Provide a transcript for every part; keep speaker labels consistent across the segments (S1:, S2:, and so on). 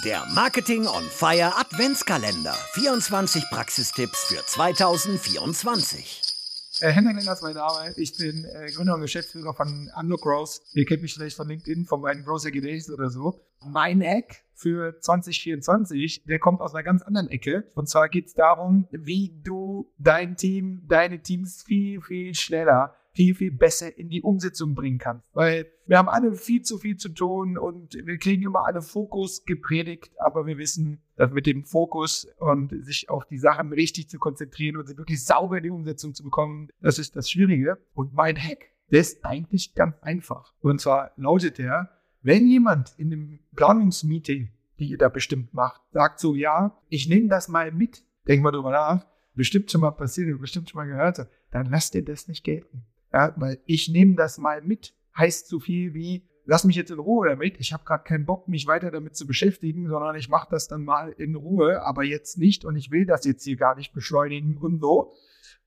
S1: Der Marketing on Fire Adventskalender. 24 Praxistipps für 2024.
S2: Äh, Henrik Lennart ist mein Name. Ich bin äh, Gründer und Geschäftsführer von Unlock Growth. Ihr kennt mich vielleicht von LinkedIn, von meinen Growth Days oder so. Mein Hack für 2024, der kommt aus einer ganz anderen Ecke. Und zwar geht es darum, wie du dein Team, deine Teams viel, viel schneller viel, viel besser in die Umsetzung bringen kannst. Weil wir haben alle viel zu viel zu tun und wir kriegen immer alle Fokus gepredigt, aber wir wissen, dass mit dem Fokus und sich auf die Sachen richtig zu konzentrieren und sie wirklich sauber in die Umsetzung zu bekommen, das ist das Schwierige. Und mein Hack, der ist eigentlich ganz einfach. Und zwar lautet der, wenn jemand in einem Planungsmeeting, die ihr da bestimmt macht, sagt so, ja, ich nehme das mal mit, denk mal drüber nach, bestimmt schon mal passiert, bestimmt schon mal gehört, dann lasst ihr das nicht gelten. Ja, weil ich nehme das mal mit, heißt so viel wie, lass mich jetzt in Ruhe damit. Ich habe gerade keinen Bock, mich weiter damit zu beschäftigen, sondern ich mache das dann mal in Ruhe, aber jetzt nicht und ich will das jetzt hier gar nicht beschleunigen und so.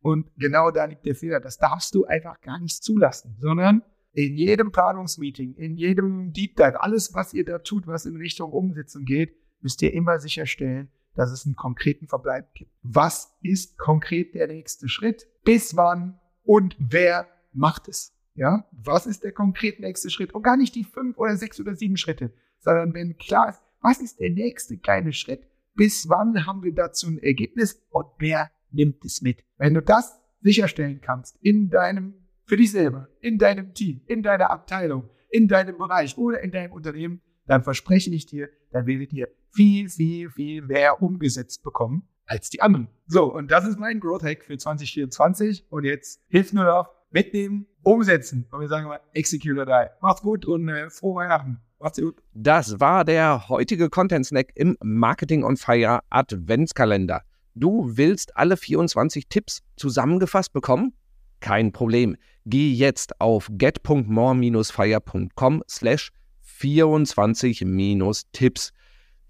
S2: Und genau da liegt der Fehler. Das darfst du einfach gar nicht zulassen, sondern in jedem Planungsmeeting, in jedem Deep Dive, alles, was ihr da tut, was in Richtung Umsetzung geht, müsst ihr immer sicherstellen, dass es einen konkreten Verbleib gibt. Was ist konkret der nächste Schritt? Bis wann und wer macht es. Ja, was ist der konkret nächste Schritt? Und gar nicht die fünf oder sechs oder sieben Schritte, sondern wenn klar ist, was ist der nächste kleine Schritt? Bis wann haben wir dazu ein Ergebnis und wer nimmt es mit? Wenn du das sicherstellen kannst in deinem, für dich selber, in deinem Team, in deiner Abteilung, in deinem Bereich oder in deinem Unternehmen, dann verspreche ich dir, dann werdet ihr viel, viel, viel mehr umgesetzt bekommen als die anderen. So, und das ist mein Growth Hack für 2024. Und jetzt hilft nur noch, mitnehmen, umsetzen. Und wir sagen mal, execute or die. Macht's gut und äh, frohe Weihnachten. Macht's gut.
S3: Das war der heutige Content Snack im Marketing on Fire Adventskalender. Du willst alle 24 Tipps zusammengefasst bekommen? Kein Problem. Geh jetzt auf get.more-fire.com slash 24-Tipps.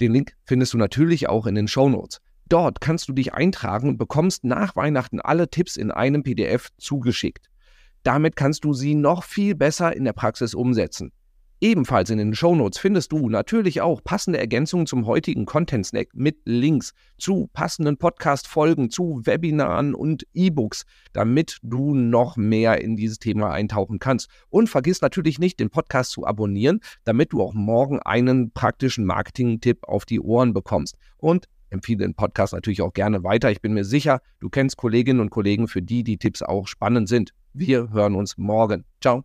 S3: Den Link findest du natürlich auch in den Show Notes. Dort kannst du dich eintragen und bekommst nach Weihnachten alle Tipps in einem PDF zugeschickt. Damit kannst du sie noch viel besser in der Praxis umsetzen. Ebenfalls in den Shownotes findest du natürlich auch passende Ergänzungen zum heutigen Content Snack mit Links zu passenden Podcast-Folgen, zu Webinaren und E-Books, damit du noch mehr in dieses Thema eintauchen kannst. Und vergiss natürlich nicht, den Podcast zu abonnieren, damit du auch morgen einen praktischen Marketing-Tipp auf die Ohren bekommst. Und empfehle den Podcast natürlich auch gerne weiter. Ich bin mir sicher, du kennst Kolleginnen und Kollegen, für die die Tipps auch spannend sind. Wir hören uns morgen. Ciao.